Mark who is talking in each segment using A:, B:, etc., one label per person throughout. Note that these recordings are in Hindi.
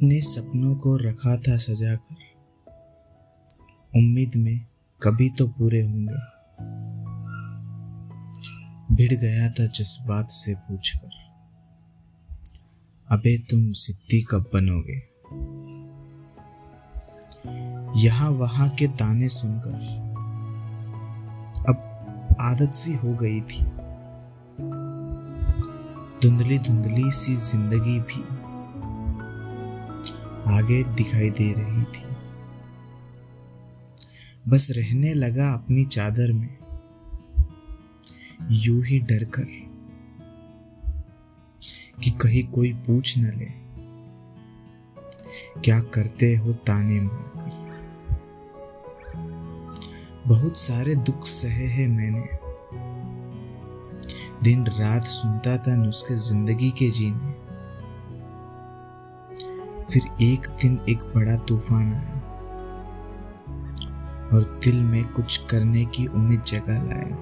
A: अपने सपनों को रखा था सजा कर उम्मीद में कभी तो पूरे होंगे। भिड़ गया था जज्बात से पूछकर। अबे तुम सिद्धि कब बनोगे? यहाँ वहाँ के ताने सुनकर। अब आदत सी हो गई थी। धुंधली धुंधली सी ज़िंदगी भी। आगे दिखाई दे रही थी। बस रहने लगा अपनी चादर में। यूँ ही डर कर कि कहीं कोई पूछ न ले। क्या करते हो ताने मारकर? बहुत सारे दुख सहे हैं मैंने। दिन रात सुनता था नुस्खे ज़िंदगी के जीने। फिर एक दिन एक बड़ा तूफ़ान आया और दिल में कुछ करने की उम्मीद जगा लाया।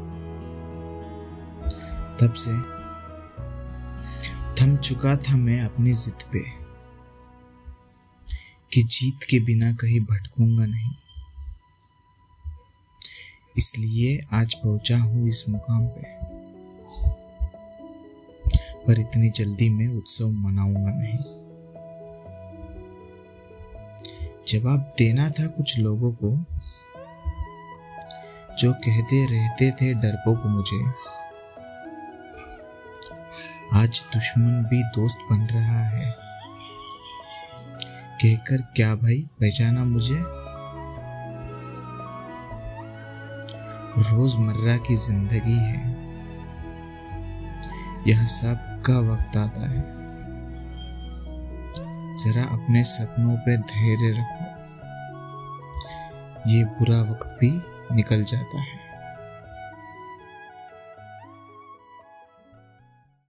A: तब से थम चुका था मैं अपनी जिद पे कि जीत के बिना कहीं भटकूँगा नहीं। इसलिए आज पहुँचा हूँ इस मुकाम पे पर इतनी जल्दी मैं उत्सव मनाऊँगा नहीं। जवाब देना था कुछ लोगों को, जो कहते रहते थे डरपोक मुझे। आज दुश्मन भी दोस्त बन रहा है। कहकर क्या भाई, पहचाना मुझे? रोज़मर्रा की ज़िंदगी है। यह सब का वक्त आता है। जरा अपने सपनों पे धैर्य रखो। ये बुरा वक्त भी निकल जाता है।